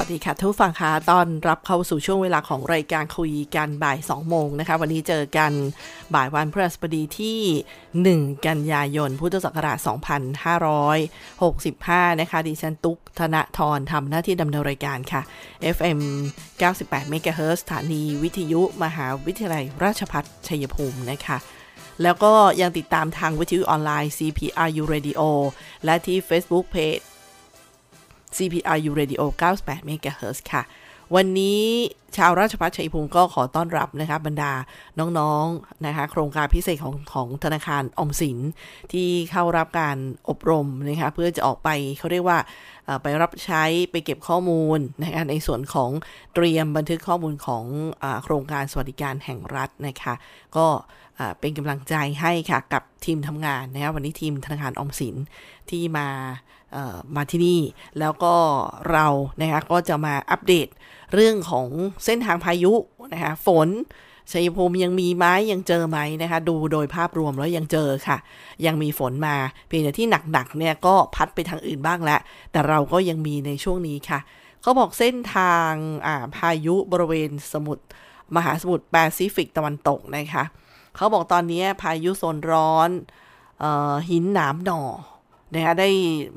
วัสดีค่ะทุกฟังค่ะตอนรับเข้าสู่ช่วงเวลาของรายการคุยกันบ่าย 2 โมงนะคะ วันนี้เจอกันบ่ายวันพฤหัสบดีที่ 1 กันยายน พุทธศักราช 2565 นะคะ ดิฉันตุ๊กธนทรทำหน้าที่ดำเนินรายการค่ะ FM 98 MHz สถานีวิทยุมหาวิทยาลัยราชภัฏชัยภูมินะคะแล้วก็ยังติดตามทางวิทยุออนไลน์ CPRU Radio และที่ Facebook Page CPRU Radio 98 MHz ค่ะ วันนี้ชาวราชพัฒชัยภูมิก็ขอต้อนรับนะคะบรรดาน้องๆนะคะโครงการพิเศษของของธนาคารอมสิน ที่เข้ารับการอบรมนะคะเพื่อจะออกไปเขาเรียกว่าไปรับใช้ไปเก็บข้อมูลนะคะในส่วนของเตรียมบันทึกข้อมูลของอโครงการสวัสดิการแห่งรัฐนะคะก็เป็นกำลังใจให้ค่ะกับทีมทำงานนะคะวันนี้ทีมธนาคารอมสินที่มา มาที่นี่ แล้วก็เรานะคะก็จะมาอัปเดตเรื่องของเส้นทางพายุนะคะฝนชัยภูมิยังมีไหมยังเจอไหมนะคะ ดูโดยภาพรวมแล้วยังเจอค่ะ ยังมีฝนมา เพียงแต่ที่หนักๆเนี่ยก็พัดไปทางอื่นบ้างแล้ว แต่เราก็ยังมีในช่วงนี้ค่ะเขาบอกเส้นทางพายุบริเวณสมุทรมหาสมุทรแปซิฟิกตะวันตกนะคะเขาบอกตอนนี้พายุโซนร้อนหินหนามหน่อ นะคะได้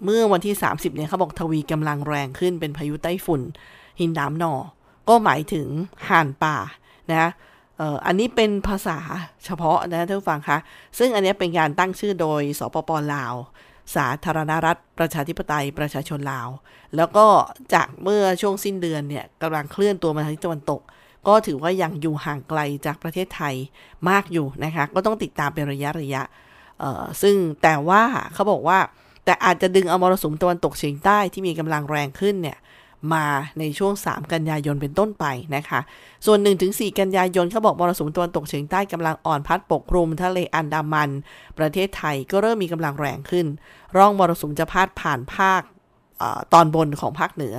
เมื่อวันที่ 30เนี่ยเขาบอกทวีกำลังแรงขึ้นเป็นพายุไต้ฝุ่น หินหนามหน่อ ก็หมายถึงห่านป่านะเอ่ออันนี้เป็นภาษาเฉพาะนะท่านผู้ฟังคะ ซึ่งอันนี้เป็นการตั้งชื่อโดยสปปลาว สาธารณรัฐ ประชาธิปไตยประชาชนลาว แล้วก็จากเมื่อช่วงสิ้นเดือนเนี่ยกำลังเคลื่อนตัวมาทางตะวันตก ก็ถือว่ายังอยู่ห่างไกลจากประเทศไทยมากอยู่นะคะ ก็ต้องติดตามเป็นระยะระยะ ซึ่งแต่ว่าเขาบอกว่า แต่อาจจะดึงเอามรสุมตะวันตกเฉียงใต้ที่มีกำลังแรงขึ้นเนี่ยมาในช่วง 3 กันยายนเป็นต้นไปนะคะ ส่วน 1-4 กันยายนเขาบอกมรสุมตะวันตกเฉียงใต้กำลังอ่อนพัดปกคลุมทะเลอันดามัน ประเทศไทยก็เริ่มมีกำลังแรงขึ้น ร่องมรสุมจะพาดผ่านภาคตอนบนของภาคเหนือ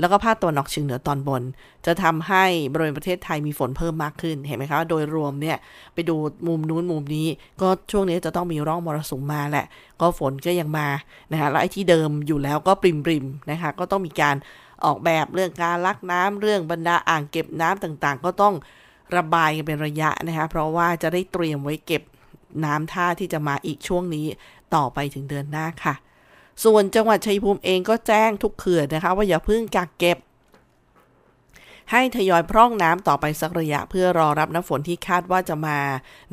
แล้วก็ภาคตะวันออกเฉียงเหนือตอนบน จะทำให้บริเวณประเทศไทยมีฝนเพิ่มมากขึ้นเห็นไหมคะ โดยรวมเนี่ยไปดูมุมนู้นมุมนี้ ก็ช่วงนี้จะต้องมีร่องมรสุมมาแหละ ก็ฝนก็ยังมานะคะแล้วไอ้ที่เดิมอยู่แล้วก็ปริมปริมนะคะก็ต้องมีการออกแบบเรื่องการลักน้ำเรื่องบรรดาอ่างเก็บน้ำต่างๆ ก็ต้องระบายกันเป็นระยะนะคะเพราะว่าจะได้เตรียมไว้เก็บน้ำท่าที่จะมาอีกช่วงนี้ต่อไปถึงเดือนหน้าค่ะ ส่วนจังหวัดชัยภูมิเองก็แจ้งทุกเขื่อนนะคะ ว่าอย่าเพิ่งกักเก็บ ให้ทยอยพร่องน้ำต่อไปสักระยะ เพื่อรอรับน้ำฝนที่คาดว่าจะมา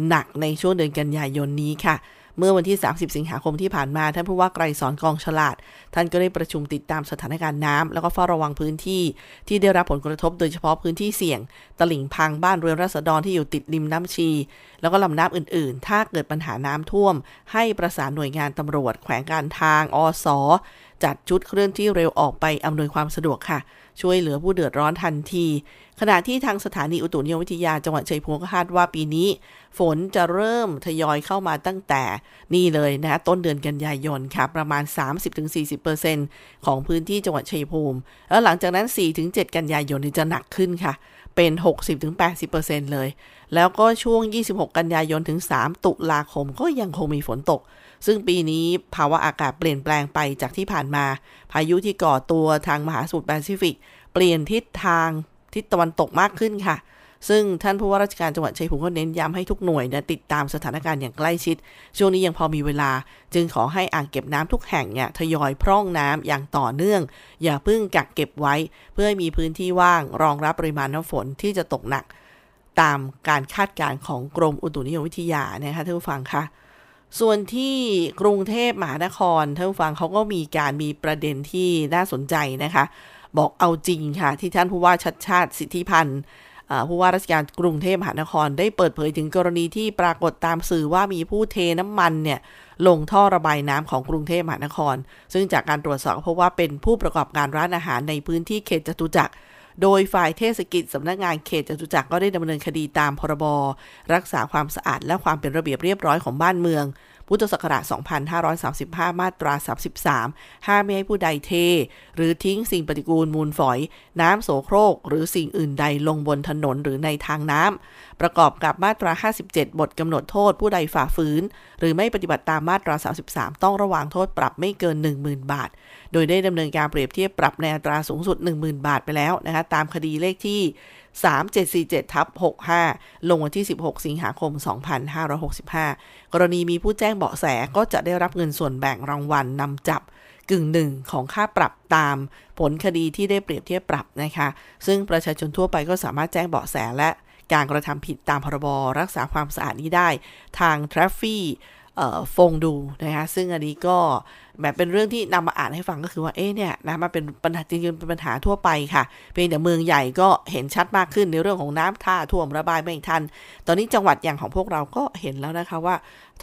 หนักในช่วงเดือนกันยายนนี้ค่ะ เมื่อวันที่ 30 สิงหาคมที่ผ่านมาท่านผู้ว่าไกรสอนกองฉลาด ท่านก็ได้ประชุมติดตามสถานการณ์น้ำแล้วก็เฝ้าระวังพื้นที่ที่ได้รับผลกระทบโดยเฉพาะพื้นที่เสี่ยง ตลิ่งพังบ้านเรือนราษฎรที่อยู่ติดริมน้ำชี แล้วก็ลำน้ำอื่น ๆ ถ้าเกิดปัญหาน้ำท่วม ให้ประสานหน่วยงานตำรวจ แขวงการทางอส จัดชุดเคลื่อนที่เร็วออกไปอำนวยความสะดวกค่ะ ช่วยเหลือผู้เดือดร้อนทันที ขณะที่ทางสถานีอุตุนิยมวิทยาจังหวัดชัยภูมิคาดว่าปีนี้ ฝนจะเริ่มทยอยเข้ามาตั้งแต่นี่เลยนะต้นเดือนกันยายนค่ะ ประมาณ 30-40%ของพื้นที่จังหวัดชัยภูมิ แล้วหลังจากนั้น 4-7 กันยายนจะหนักขึ้นค่ะเป็น 60-80%เลย แล้วก็ช่วง 26 กันยายนถึง 3 ตุลาคมก็ยังคงมีฝนตก ซึ่งปีนี้ภาวะอากาศเปลี่ยนแปลงไปจากที่ผ่านมา พายุที่ก่อตัวทางมหาสมุทรแปซิฟิก เปลี่ยนทิศทางทิศตะวันตกมากขึ้นค่ะ ซึ่งท่านผู้ว่าราชการจังหวัดชัยภูมิก็เน้นย้ำให้ทุกหน่วยนะติดตามสถานการณ์อย่างใกล้ชิด ช่วงนี้ยังพอมีเวลา จึงขอให้อ่างเก็บน้ำทุกแห่งเนี่ยทยอยพร่องน้ำอย่างต่อเนื่อง อย่าเพิ่งกักเก็บไว้ เพื่อให้มีพื้นที่ว่างรองรับปริมาณน้ำฝนที่จะตกหนัก ตามการคาดการณ์ของกรมอุตุนิยมวิทยานะคะท่านผู้ฟังคะ ส่วนที่กรุงเทพมหานครท่านฟังเขาก็มีการมีประเด็นที่น่าสนใจนะคะ บอกเอาจริงค่ะ ที่ท่านผู้ว่าชัดชาติสิทธิพันธ์ผู้ว่าราชการกรุงเทพมหานครได้เปิดเผยถึงกรณีที่ปรากฏตามสื่อว่ามีผู้เทน้ำมันเนี่ยลงท่อระบายน้ำของกรุงเทพมหานคร ซึ่งจากการตรวจสอบพบว่าเป็นผู้ประกอบการร้านอาหารในพื้นที่เขตจตุจักร โดยฝ่ายเทศกิจสำนักงานเขตจตุจักรก็ได้ดำเนินคดีตามพรบรักษาความสะอาดและความเป็นระเบียบเรียบร้อยของบ้านเมือง พุทธศักราช 2535 มาตรา 33 ห้ามไม่ให้ผู้ใดเท หรือทิ้งสิ่งปฏิกูลมูลฝอย น้ำโสโครก หรือสิ่งอื่นใดลงบนถนนหรือในทางน้ำ ประกอบกับมาตรา 57 บทกำหนดโทษผู้ใดฝ่าฝืน หรือไม่ปฏิบัติตามมาตรา 33 ต้องระวังโทษปรับไม่เกิน 10,000 บาท โดยได้ดำเนินการเปรียบเทียบปรับในอัตราสูงสุด 10,000 บาทไปแล้วนะคะตามคดีเลขที่ 3747ทับ65 ลงวันที่ 16 สิงหาคม 2565 กรณีมีผู้แจ้งเบาะแสก็จะได้รับเงินส่วนแบ่งรางวัลนนำจับกึ่งหนึ่งของค่าปรับตามผลคดีที่ได้เปรียบเทียบปรับนะคะ ซึ่งประชาชนทั่วไปก็สามารถแจ้งเบาะแสและการกระทำผิดตามพรบรักษาความสะอาดนี้ได้ ทางทราฟฟี่ ฟงดูนะคะซึ่งอันนี้ก็แบบเป็นเรื่องที่นำมาอ่านให้ฟังก็คือว่าเอ๊ะเนี่ยนะมาเป็นปัญหาจริงๆเป็นปัญหาทั่วไปค่ะเพียงแต่เมืองใหญ่ก็เห็นชัดมากขึ้นในเรื่องของน้ำท่าท่วมระบายไม่ทัน ตอนนี้จังหวัดอย่างของพวกเราก็เห็นแล้วนะคะว่า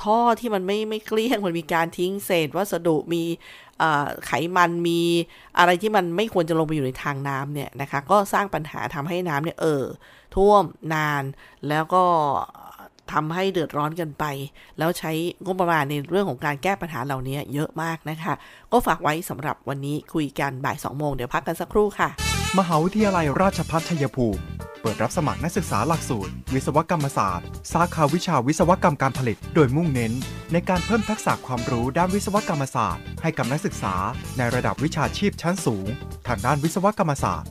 ท่อที่มันไม่ไม่เกลี้ยงมันมีการทิ้งเศษวัสดุมีไขมันมีอะไรที่มันไม่ควรจะลงไปอยู่ในทางน้ำเนี่ยนะคะก็สร้างปัญหาทำให้น้ำเนี่ยเออท่วมนานแล้วก็ ทำให้เดือดร้อนกันไป แล้วใช้งบประมาณในเรื่องของการแก้ปัญหาเหล่านี้เยอะมากนะคะ ก็ฝากไว้สำหรับวันนี้คุยกันบ่าย2โมงเดี๋ยวพักกันสักครู่ค่ะ มหาวิทยาลัยราชภัฏชัยภูมิ เปิดรับสมัครนักศึกษาหลักสูตร วิศวกรรมศาสตร์ สาขาวิชาวิศวกรรมการผลิต โดยมุ่งเน้น ในการเพิ่มทักษะความรู้ด้านวิศวกรรมศาสตร์ ให้กับนักศึกษา ในระดับวิชาชีพชั้นสูง ทางด้านวิศวกรรมศาสตร์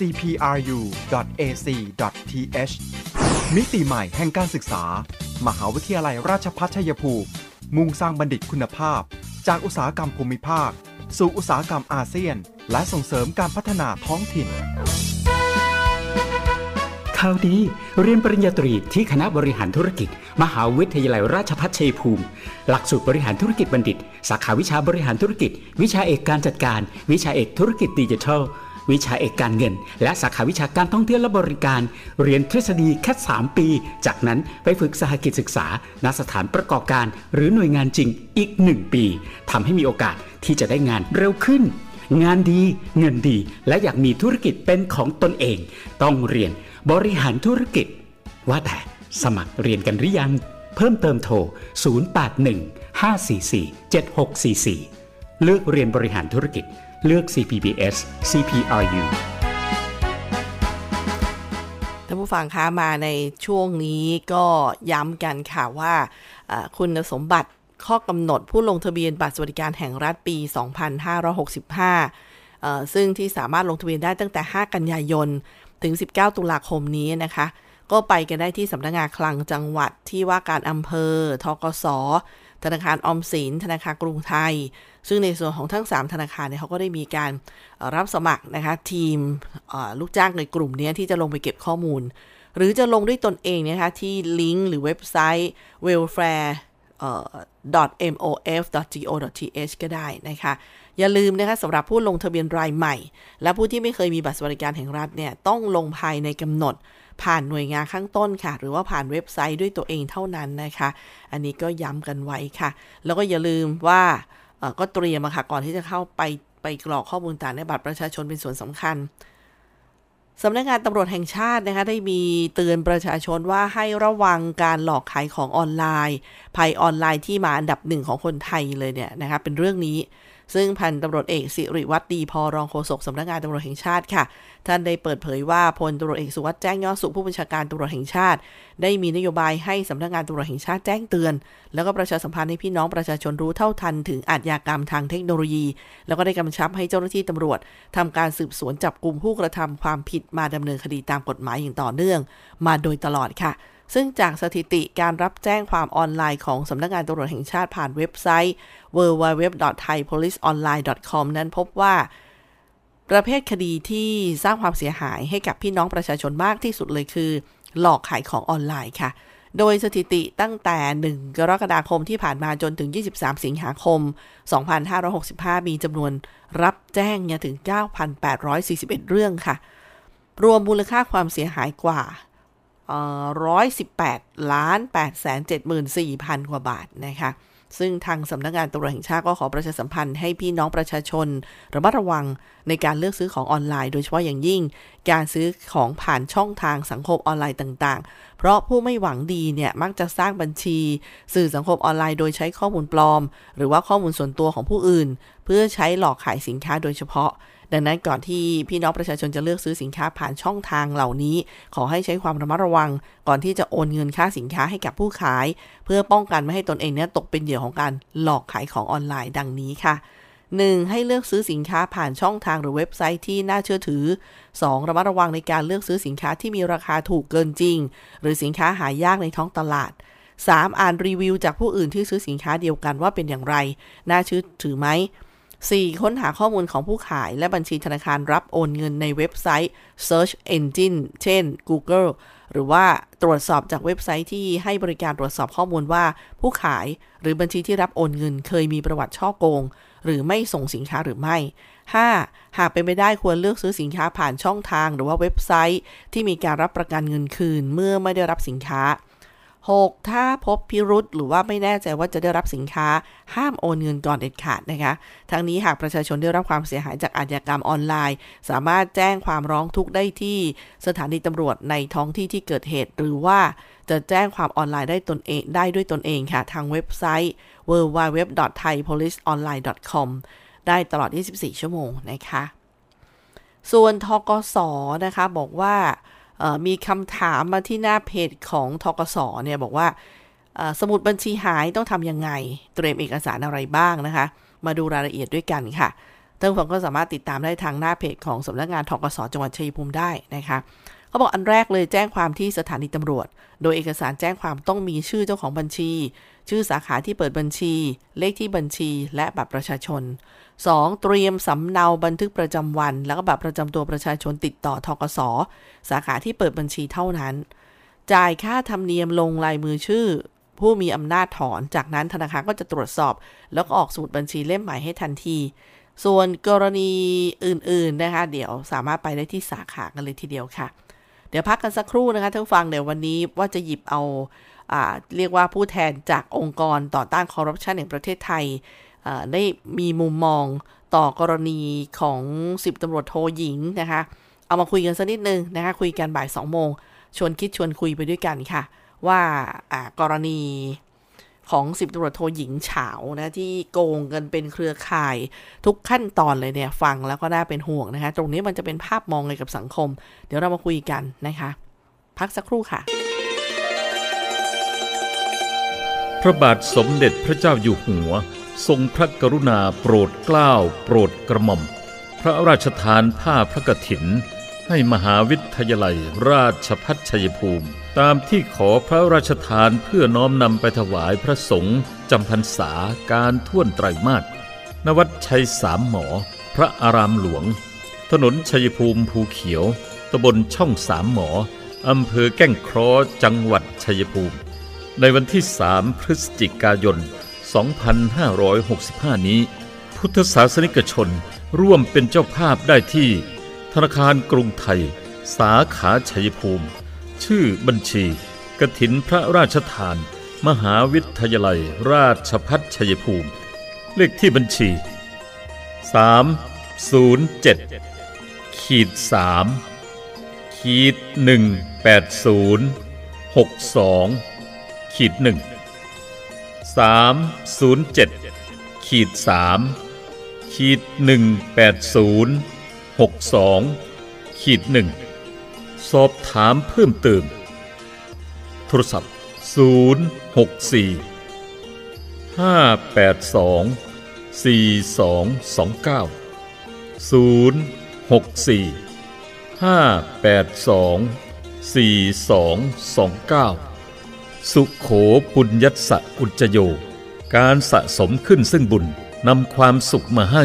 cpru.ac.th มิติใหม่แห่งการศึกษา มหาวิทยาลัยราชภัฏชัยภูมิ มุ่งสร้างบัณฑิตคุณภาพ จากอุตสาหกรรมภูมิภาค สู่อุตสาหกรรมอาเซียน และส่งเสริมการพัฒนาท้องถิ่นข่าวดีเรียนปริญญาตรีที่คณะบริหารธุรกิจ มหาวิทยาลัยราชภัฏชัยภูมิ หลักสูตรบริหารธุรกิจบัณฑิต สาขาวิชาบริหารธุรกิจ วิชาเอกการจัดการ วิชาเอกธุรกิจดิจิทัล วิชาเอกการเงิน และสาขาวิชาการท่องเที่ยวและบริการ เรียนทฤษฎีแค่ 3 ปี จากนั้นไปฝึกสหกิจศึกษาณสถานประกอบการ หรือหน่วยงานจริงอีก 1 ปีทำให้มีโอกาสที่จะได้งานเร็วขึ้น งานดี เงินดี และอยากมีธุรกิจเป็นของตนเอง ต้องเรียนบริหารธุรกิจ ว่าแต่สมัครเรียนกันหรือยัง เพิ่มเติมโทร 081 544 7644 เลือกเรียนบริหารธุรกิจ เลือก CPBS CPRU ท่านผู้ฟังคะมาในช่วงนี้ก็ย้ำกันค่ะว่าคุณสมบัติข้อกำหนดผู้ลงทะเบียนบัตรสวัสดิการแห่งรัฐปี 2565 ซึ่งที่สามารถลงทะเบียนได้ตั้งแต่ 5 กันยายน ถึง 19 ตุลาคมนี้นะคะ ก็ไปกันได้ที่สำนักงงานคลังจังหวัดที่ว่าการอำเภอ ทกส ธนาคารออมสินธนาคารกรุงไทย ซึ่งในส่วนของทั้ง 3 ธนาคารเนี่ยเขาก็ได้มีการรับสมัครนะคะทีมลูกจ้างในกลุ่มนี้ที่จะลงไปเก็บข้อมูล หรือจะลงด้วยตนเองนะคะที่ลิงก์หรือเว็บไซต์ welfare .mof.go.th ก็ได้นะคะ อย่าลืมนะคะสำหรับผู้ลงทะเบียนรายใหม่ และผู้ที่ไม่เคยมีบัตรสวัสดิการแห่งรัฐเนี่ยต้องลงภายในกำหนด ผ่านหน่วยงานข้างต้นค่ะ หรือว่าผ่านเว็บไซต์ด้วยตัวเองเท่านั้นนะคะ อันนี้ก็ย้ำกันไว้ค่ะ แล้วก็อย่าลืมว่าก็เตรียมค่ะก่อนที่จะเข้าไปไปกรอกข้อมูลต่างในบัตรประชาชนเป็นส่วนสำคัญ สำนักงงานตำรวจแห่งชาตินะคะได้มีเตือนประชาชนว่าให้ระวังการหลอกขายของออนไลน์ ภัยออนไลน์ที่มาอันดับหนึ่งของคนไทยเลยเนี่ยนะคะเป็นเรื่องนี้ ซึ่งพันตำรวจเอกสิริวัตรดีพอรองโฆษกสำนักงานตำรวจแห่งชาติค่ะ ท่านได้เปิดเผยว่าพลตำรวจเอกสุวัสด์แจ้งยอดสุขผู้บัญชาการตำรวจแห่งชาติ ได้มีนโยบายให้สำนักงานตำรวจแห่งชาติแจ้งเตือน แล้วก็ประชาสัมพันธ์ให้พี่น้องประชาชนรู้เท่าทันถึงอาชญากรรมทางเทคโนโลยี แล้วก็ได้กำชับให้เจ้าหน้าที่ตำรวจทำการสืบสวนจับกลุ่มผู้กระทำความผิดมาดำเนินคดีตามกฎหมายอย่างต่อเนื่อง มาโดยตลอดค่ะ ซึ่งจากสถิติการรับแจ้งความออนไลน์ของสำนักงานตำรวจแห่งชาติผ่านเว็บไซต์ www.thaipoliceonline.com นั้นพบว่า ประเภทคดีที่สร้างความเสียหายให้กับพี่น้องประชาชนมากที่สุดเลยคือ หลอกขายของออนไลน์ค่ะ โดยสถิติตั้งแต่ 1 กรกฎาคมที่ผ่านมาจนถึง 23 สิงหาคม 2565 มีจำนวนรับแจ้งเนี่ยถึง 9,841 เรื่องค่ะ รวมมูลค่าความเสียหายกว่า 118ล้าน8 7 4 0 0กว่าบาทนะคะซึ่งทางสำนักงานตำรวจแห่งชาติก็ขอประชาสัมพันธ์ให้พี่น้องประชาชน ระมัดระวังในการเลือกซื้อของออนไลน์โดยเฉพาะอย่างยิ่ง การซื้อของผ่านช่องทางสังคมออนไลน์ต่างๆ เพราะผู้ไม่หวังดีเนี่ยมักจะสร้างบัญชี สื่อสังคมออนไลน์โดยใช้ข้อมูลปลอม หรือว่าข้อมูลส่วนตัวของผู้อื่น เพื่อใช้หลอกขายสินค้าโดยเฉพาะ ดังนั้นก่อนที่พี่น้องประชาชนจะเลือกซื้อสินค้าผ่านช่องทางเหล่านี้ ขอให้ใช้ความระมัดระวัง ก่อนที่จะโอนเงินค่าสินค้าให้กับผู้ขาย เพื่อป้องกันไม่ให้ตนเองเนี่ยตกเป็นเหยื่อของการหลอกขายของออนไลน์ดังนี้ค่ะ 1. ให้เลือกซื้อสินค้าผ่านช่องทางหรือเว็บไซต์ที่น่าเชื่อถือ 2. ระมัดระวังในการเลือกซื้อสินค้าที่มีราคาถูกเกินจริง หรือสินค้าหายากในท้องตลาด 3. อ่านรีวิวจากผู้อื่นที่ซื้อสินค้าเดียวกันว่าเป็นอย่างไร น่าเชื่อถือไหม 4. ค้นหาข้อมูลของผู้ขายและบัญชีธนาคารรับโอนเงินในเว็บไซต์ Search Engine เช่น Google หรือว่าตรวจสอบจากเว็บไซต์ที่ให้บริการตรวจสอบข้อมูลว่า ผู้ขายหรือบัญชีที่รับโอนเงิน เคยมีประวัติช่อโกง หรือไม่ส่งสินค้าหรือไม่ 5. หากเป็นไปได้ควรเลือกซื้อสินค้าผ่านช่องทาง หรือว่าเว็บไซต์ ที่มีการรับประกันเงินคืนเมื่อไม่ได้รับสินค้า 6. ถ้าพบพิรุษหรือว่าไม่แน่ใจว่าจะได้รับสินค้าห้ามโอนเงินก่อนเด็ดขาดนะคะ ทั้งนี้หากประชาชนได้รับความเสียหายจากอาชญากรรมออนไลน์ สามารถแจ้งความร้องทุกข์ได้ที่สถานีตำรวจในท้องที่ที่เกิดเหตุ หรือว่าจะแจ้งความออนไลน์ได้ตนเองได้ด้วยตนเองค่ะ ทางเว็บไซต์ www.thaipoliceonline.com ได้ตลอด 24 ชั่วโมงนะคะ ส่วนทกสนะคะบอกว่า มีคำถามมาที่หน้าเพจของทกสเนี่ยบอกว่าสมุดบัญชีหายต้องทำยังไง เตรียมเอกสารอะไรบ้างนะคะ มาดูรายละเอียดด้วยกันค่ะท่านผู้ชมก็สามารถติดตามได้ทางหน้าเพจของสำนักงานทกสจังหวัดชัยภูมิได้นะคะ เขาบอกอันแรกเลยแจ้งความที่สถานีตำรวจ โดยเอกสารแจ้งความต้องมีชื่อเจ้าของบัญชี ชื่อสาขาที่เปิดบัญชี เลขที่บัญชีและบัตรประชาชน 2. เตรียมสำเนาบันทึกประจำวัน แล้วก็บัตรประจำตัวประชาชนติดต่อทกสสาขาที่เปิดบัญชีเท่านั้น จ่ายค่าธรรมเนียมลงลายมือชื่อ ผู้มีอำนาจถอน จากนั้นธนาคารก็จะตรวจสอบ แล้วก็ออกสูตรบัญชีเล่มใหม่ให้ทันทีส่วนกรณีอื่น ๆ นะคะ เดี๋ยวสามารถไปได้ที่สาขากันเลยทีเดียวค่ะ เดี๋ยวพักกันสักครู่นะคะท่านฟังเดี๋ยววันนี้ว่าจะหยิบเอาเรียกว่าผู้แทนจากองค์กรต่อต้านคอร์รัปชันแห่งประเทศไทยได้มีมุมมองต่อกรณีของสิบตำรวจโทหญิงนะคะ เอามาคุยกันสักนิดนึงนะคะ คุยกันบ่ายสองโมง ชวนคิดชวนคุยไปด้วยกันค่ะ ว่ากรณี ของสิบตำรวจโทหญิงเฉานะที่โกงกันเป็นเครือข่ายทุกขั้นตอนเลยเนี่ยฟังแล้วก็น่าเป็นห่วงนะคะ ตรงนี้มันจะเป็นภาพมองเลยกับสังคม เดี๋ยวเรามาคุยกันนะคะ พักสักครู่ค่ะ พระบาทสมเด็จพระเจ้าอยู่หัว ทรงพระกรุณาโปรดเกล้าโปรดกระหม่อม พระราชทานผ้าพระกฐิน ให้มหาวิทยาลัยราชพัฒชัยภูมิ ตามที่ขอพระราชทานเพื่อน้อมนำไปถวายพระสงฆ์จำพรรษาการท่วนไตรมาสนวัดชัยสามหมอ พระอารามหลวง ถนนชัยภูมิภูเขียวตำบลช่องสามหมออำเภอแก้งครอจังหวัดชัยภูมิ ในวันที่สามพฤศจิกายน 2565 นี้ พุทธศาสนิกชนร่วมเป็นเจ้าภาพได้ที่ ธนาคารกรุงไทย สาขาชัยภูมิ ชื่อบัญชีกถินพระราชทาน มหาวิทยาลัย ราชพัฒชัยภูมิ เลขที่บัญชี 307ขีด3ขีด180 62ขีด1 307ขีด3ขีด180 62ขีด1 สอบถามเพิ่มเติม โทรศัพท์ 064 582 4229 064 582 4229 สุขโขปุญญัสสะอุจโย การสะสมขึ้นซึ่งบุญนำความสุขมาให้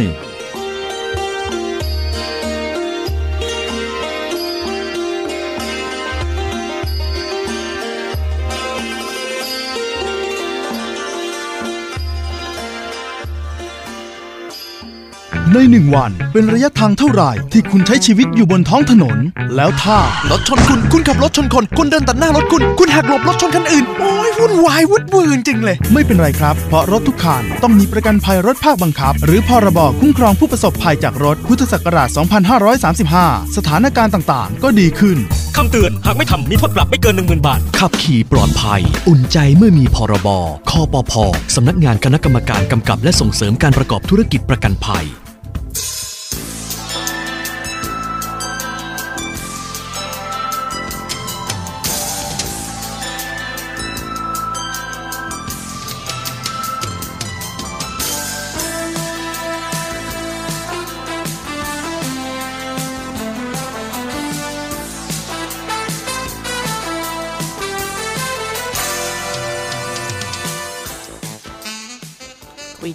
ในหนึ่งวัน เป็นระยะทางเท่าไหร่ที่คุณใช้ชีวิตอยู่บนท้องถนน แล้วถ้ารถชนคุณคุณขับรถชนคน คนเดินตัดหน้ารถคุณ คุณหักหลบรถชนคันอื่น โอ้ยวุ่นวายวุ่นวืนจริงเลย ไม่เป็นไรครับ เพราะรถทุกคันต้องมีประกันภัยรถภาคบังคับ หรือพรบคุ้มครองผู้ประสบภัยจากรถพุทธศักราช 2535 สถานการณ์ต่างๆ ก็ดีขึ้นคำเตือนหากไม่ทำมีโทษปรับไม่เกิน 10,000 บาท ขับขี่ปลอดภัย อุ่นใจเมื่อมีพรบคอปพสำนักงานคณะกรรมการกำกับ และส่งเสริมการประกอบธุรกิจประกันภัย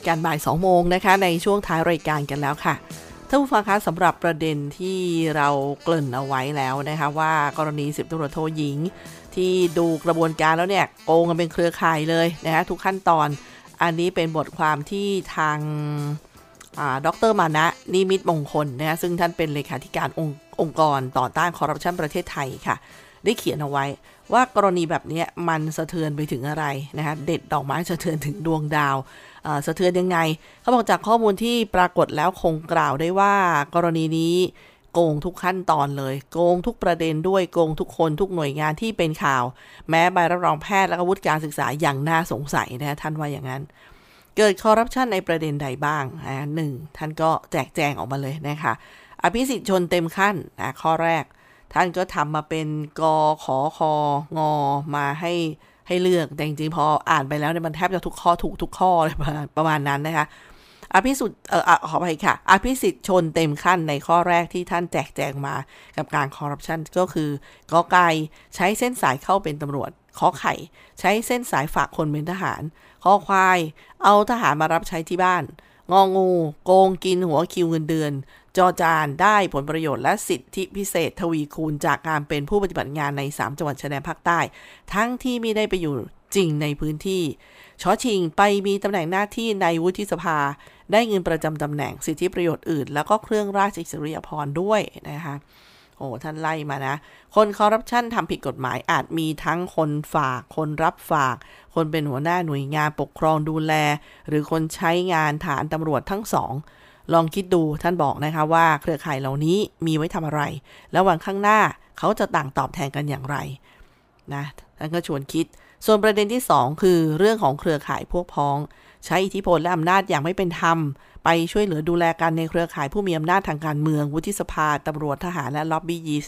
กันบ่าย 2 โมงนะคะ ในช่วงท้ายรายการกันแล้วค่ะท่านผู้ฟังคะสำหรับประเด็นที่เราเกริ่นเอาไว้แล้วนะคะ ว่ากรณีสิบตำรวจโทหญิง ที่ดูกระบวนการแล้วเนี่ยโกงกันเป็นเครือข่ายเลยนะคะทุกขั้นตอน อันนี้เป็นบทความที่ทางดรมานะนิมิตมงคลนะคะซึ่งท่านเป็นเลขาธิการององค์กรต่อต้านคอร์รัปชันประเทศไทยค่ะ ได้เขียนเอาไว้ ว่ากรณีแบบนี้มันสะเทือนไปถึงอะไรนะคะเด็ดดอกไม้สะเทือนถึงดวงดาว สะเทือนยังไง เขาบอกจากข้อมูลที่ปรากฏแล้วคงกล่าวได้ว่า กรณีนี้โกงทุกขั้นตอนเลย โกงทุกประเด็นด้วยโกงทุกคนทุกหน่วยงานที่เป็นข่าว แม้ใบรับรองแพทย์และวุฒิการศึกษาอย่างน่าสงสัยนะท่านว่าอย่างนั้น เกิดคอร์รัปชันในประเด็นใดบ้างนะหนึ่งท่านก็แจกแจงออกมาเลยนะคะอภิสิทธิ์ชนเต็มขั้นนะข้อแรก ท่านก็ทำมาเป็นกอขอคองอมาให้ ให้เลือก แต่จริงๆพออ่านไปแล้วเนี่ยมันแทบจะทุกข้อถูกทุกข้อเลยประมาณนั้นนะคะอภิสุทธิ์เออขอไปค่ะ อภิสิทธิ์ชนเต็มขั้นในข้อแรกที่ท่านแจกแจงมากับการคอร์รัปชันก็คือกอไก่ใช้เส้นสายเข้าเป็นตำรวจขอไข่ ใช้เส้นสายฝากคนเป็นทหารขอควาย เอาทหารมารับใช้ที่บ้าน งองู โกงกินหัวคิวเงินเดือน จอจานได้ผลประโยชน์และสิทธิพิเศษทวีคูณจากการเป็นผู้ปฏิบัติงานใน 3 จังหวัดชายแดนภาคใต้ ทั้งที่ไม่ได้ไปอยู่จริงในพื้นที่ชอชิงไปมีตำแหน่งหน้าที่ในวุฒิสภา ได้เงินประจำตำแหน่งสิทธิประโยชน์อื่น แล้วก็เครื่องราชอิสริยาภรณ์ด้วยนะคะโอ้ท่านไล่มานะ คนคอร์รัปชันทำผิดกฎหมายอาจมีทั้งคนฝาก คนรับฝาก คนเป็นหัวหน้าหน่วยงานปกครองดูแล หรือคนใช้งานฐานตำรวจทั้งสอง ลองคิดดูท่านบอกนะคะว่าเครือข่ายเหล่านี้มีไว้ทำอะไร แล้ววันข้างหน้าเขาจะต่างตอบแทนกันอย่างไรนะท่านก็ชวนคิด ส่วนประเด็นที่ 2 คือเรื่องของเครือข่ายพวกพ้อง ใช้อิทธิพลและอำนาจอย่างไม่เป็นธรรม ไปช่วยเหลือดูแลกันในเครือข่ายผู้มีอำนาจทางการเมือง วุฒิสภาตำรวจทหารและล็อบบี้ยิส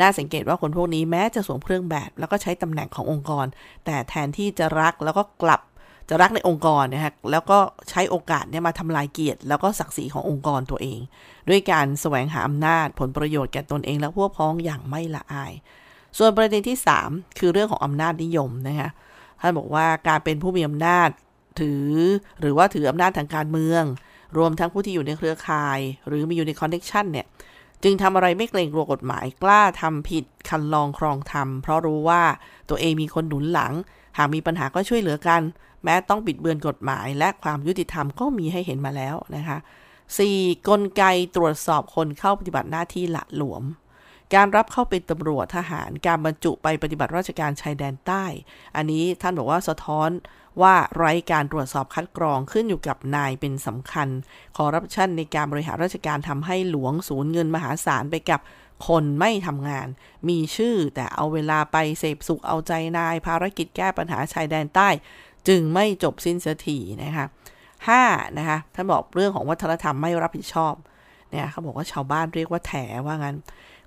น่าสังเกตว่าคนพวกนี้แม้จะสวมเครื่องแบบ แล้วก็ใช้ตำแหน่งขององค์กร แต่แทนที่จะรักแล้วก็กลับ จะรักในองค์กรนะฮะแล้วก็ใช้โอกาสเนี่ยมาทำลายเกียรติ แล้วก็ศักดิ์ศรีขององค์กรตัวเอง ด้วยการแสวงหาอำนาจผลประโยชน์แก่ตนเองและพวกพ้องอย่างไม่ละอาย ส่วนประเด็นที่ 3 คือเรื่องของอำนาจนิยมนะคะท่านบอกว่าการเป็นผู้มีอำนาจถือหรือว่าถืออำนาจทางการเมือง รวมทั้งผู้ที่อยู่ในเครือข่าย หรือมีอยู่ใน connection เนี่ยจึงทำอะไรไม่เกรงกลัวกฎหมายกล้าทำผิดครรลองคลองธรรมเพราะรู้ว่าตัวเองมีคนหนุนหลัง หากมีปัญหาก็ช่วยเหลือกัน แม้ต้องบิดเบือนกฎหมาย และความยุติธรรมก็มีให้เห็นมาแล้วนะคะ 4. กลไกตรวจสอบคนเข้าปฏิบัติหน้าที่ละหลวม การรับเข้าเป็นตำรวจทหาร การบรรจุไปปฏิบัติราชการชายแดนใต้ อันนี้ท่านบอกว่าสะท้อนว่าไร้การตรวจสอบคัดกรองขึ้นอยู่กับนายเป็นสำคัญ คอร์รัปชันในการบริหารราชการทำให้หลวงสูญเงินมหาศาลไปกับคนไม่ทำงาน มีชื่อแต่เอาเวลาไปเสพสุขเอาใจนาย ภารกิจแก้ปัญหาชายแดนใต้ จึงไม่จบสิ้นสักทีนะคะ5นะคะท่านบอกเรื่องของวัฒนธรรมไม่รับผิดชอบเนี่ยเขาบอกว่าชาวบ้านเรียกว่าแถว่างั้น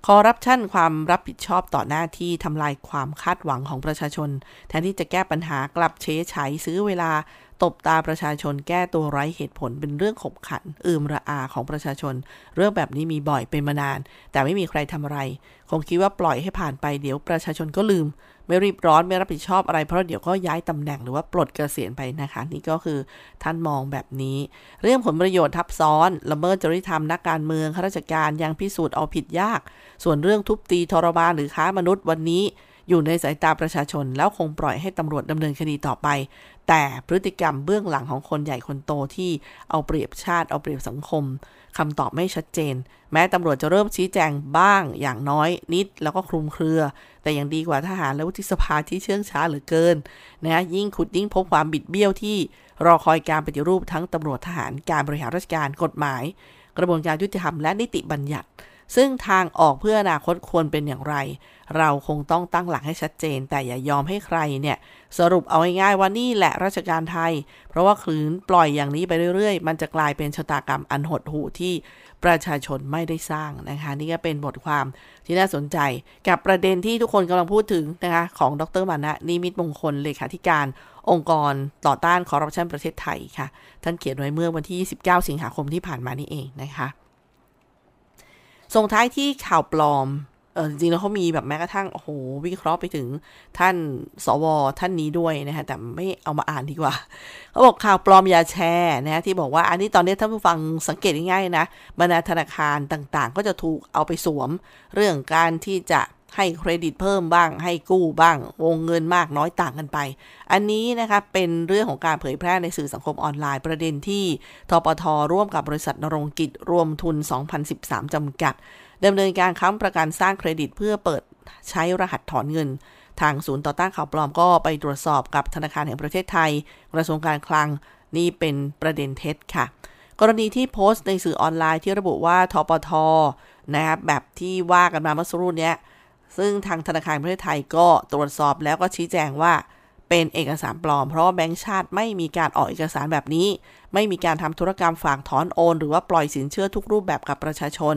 คอร์รัปชันความรับผิดชอบต่อหน้าที่ทำลายความคาดหวังของประชาชน แทนที่จะแก้ปัญหากลับเชใช้ซื้อเวลาตบตาประชาชนแก้ตัวไร้เหตุผลเป็นเรื่องขบขัน อืมระอาของประชาชน เรื่องแบบนี้มีบ่อยเป็นมานาน แต่ไม่มีใครทำอะไร คงคิดว่าปล่อยให้ผ่านไปเดี๋ยวประชาชนก็ลืม ไม่รีบร้อนไม่รับผิดชอบอะไร เพราะเดี๋ยวก็ย้ายตำแหน่งหรือว่าปลดเกษียณไปนะคะ นี่ก็คือท่านมองแบบนี้ เรื่องผลประโยชน์ทับซ้อนละเมิดจริยธรรมนักการเมืองข้าราชการยังพิสูจน์เอาผิดยาก ส่วนเรื่องทุบตีทรมานหรือค้ามนุษย์วันนี้ อยู่ในสายตาประชาชน แล้วคงปล่อยให้ตำรวจดำเนินคดีต่อไป แต่พฤติกรรมเบื้องหลังของคนใหญ่คนโตที่เอาเปรียบชาติเอาเปรียบสังคมคำตอบไม่ชัดเจน แม้ตำรวจจะเริ่มชี้แจงบ้างอย่างน้อยนิดแล้วก็คลุมเครือ แต่ยังดีกว่าทหารและวุฒิสภาที่เชื่องช้าเหลือเกินนะยิ่งขุดยิ่งพบความบิดเบี้ยวที่รอคอยการปฏิรูปทั้งตำรวจทหารการบริหารราชการกฎหมาย กระบวนการยุติธรรมและนิติบัญญัติ ซึ่งทางออกเพื่ออนาคตควรเป็นอย่างไร เราคงต้องตั้งหลักให้ชัดเจน แต่อย่ายอมให้ใครเนี่ยสรุปเอาง่ายๆว่านี่แหละราชการไทย เพราะว่าคลืนปล่อยอย่างนี้ไปเรื่อยๆ มันจะกลายเป็นชะตากรรมอันหดหู่ที่ประชาชนไม่ได้สร้างนะคะ นี่ก็เป็นบทความที่น่าสนใจกับประเด็นที่ทุกคนกำลังพูดถึงนะคะของดรมานะนิมิตมงคลเลขาธิการ องค์กรต่อต้านคอร์รัปชันประเทศไทยค่ะ ท่านเขียนไว้เมื่อวันที่ 29 สิงหาคมที่ผ่านมานี่เองนะคะ ส่งท้ายที่ข่าวปลอมเออจริงๆแล้วเขามีแบบแม้กระทั่งโอ้โหวิเคราะห์ไปถึงท่านสวท่านนี้ด้วยนะคะแต่ไม่เอามาอ่านดีกว่าเขาบอกข่าวปลอมอย่าแชร์นะที่บอกว่าอันนี้ตอนนี้ท่านผู้ฟังสังเกตง่ายๆนะบรรดาธนาคารต่างๆ ก็จะถูกเอาไปสวม เรื่องการที่จะ ให้เครดิตเพิ่มบ้าง ให้กู้บ้าง วงเงินมากน้อยต่างกันไป อันนี้นะคะเป็นเรื่องของการเผยแพร่ในสื่อสังคมออนไลน์ประเด็นที่ทปทร่วมกับบริษัทนรงกิจรวมทุน 2013 จำกัดดำเนินการค้ำประกันสร้างเครดิตเพื่อเปิดใช้รหัสถอนเงิน ทางศูนย์ต่อต้านข่าวปลอมก็ไปตรวจสอบกับธนาคารแห่งประเทศไทยกระทรวงการคลังนี่เป็นประเด็นเท็จค่ะ กรณีที่โพสต์ในสื่อออนไลน์ที่ระบุว่าทปทนะครับแบบที่ว่ากันมาเมื่อสักครู่นี้ ซึ่งทางธนาคารประเทศไทยก็ตรวจสอบแล้วก็ชี้แจงว่าเป็นเอกสารปลอม เพราะว่าแบงก์ชาติไม่มีการออกเอกสารแบบนี้ ไม่มีการทำธุรกรรมฝากถอนโอน หรือว่าปล่อยสินเชื่อทุกรูปแบบกับประชาชน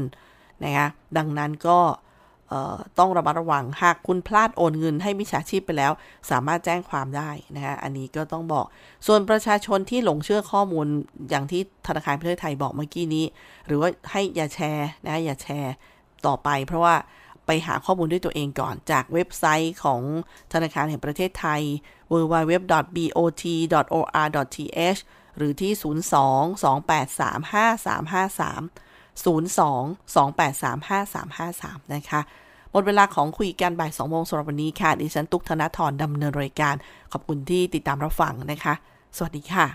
นะคะดังนั้นก็ต้องระมัดระวังหากคุณพลาดโอนเงินให้มิจฉาชีพไปแล้ว สามารถแจ้งความได้นะคะอันนี้ก็ต้องบอก ส่วนประชาชนที่หลงเชื่อข้อมูลอย่างที่ธนาคารประเทศไทยบอกเมื่อกี้นี้ หรือว่าให้อย่าแชร์นะอย่าแชร์ต่อไป เพราะว่า ไปหาข้อมูลด้วยตัวเองก่อน จากเว็บไซต์ของธนาคารแห่งประเทศไทย www.bot.or.th หรือที่ 02-283-5353 02-283-5353 นะคะ หมดเวลาของคุยกันบ่าย2โมงสำหรับวันนี้ค่ะ ดิฉัน ตุกธนาธรดำเนินรายการ ขอบคุณที่ติดตามรับฟังนะคะ สวัสดีค่ะ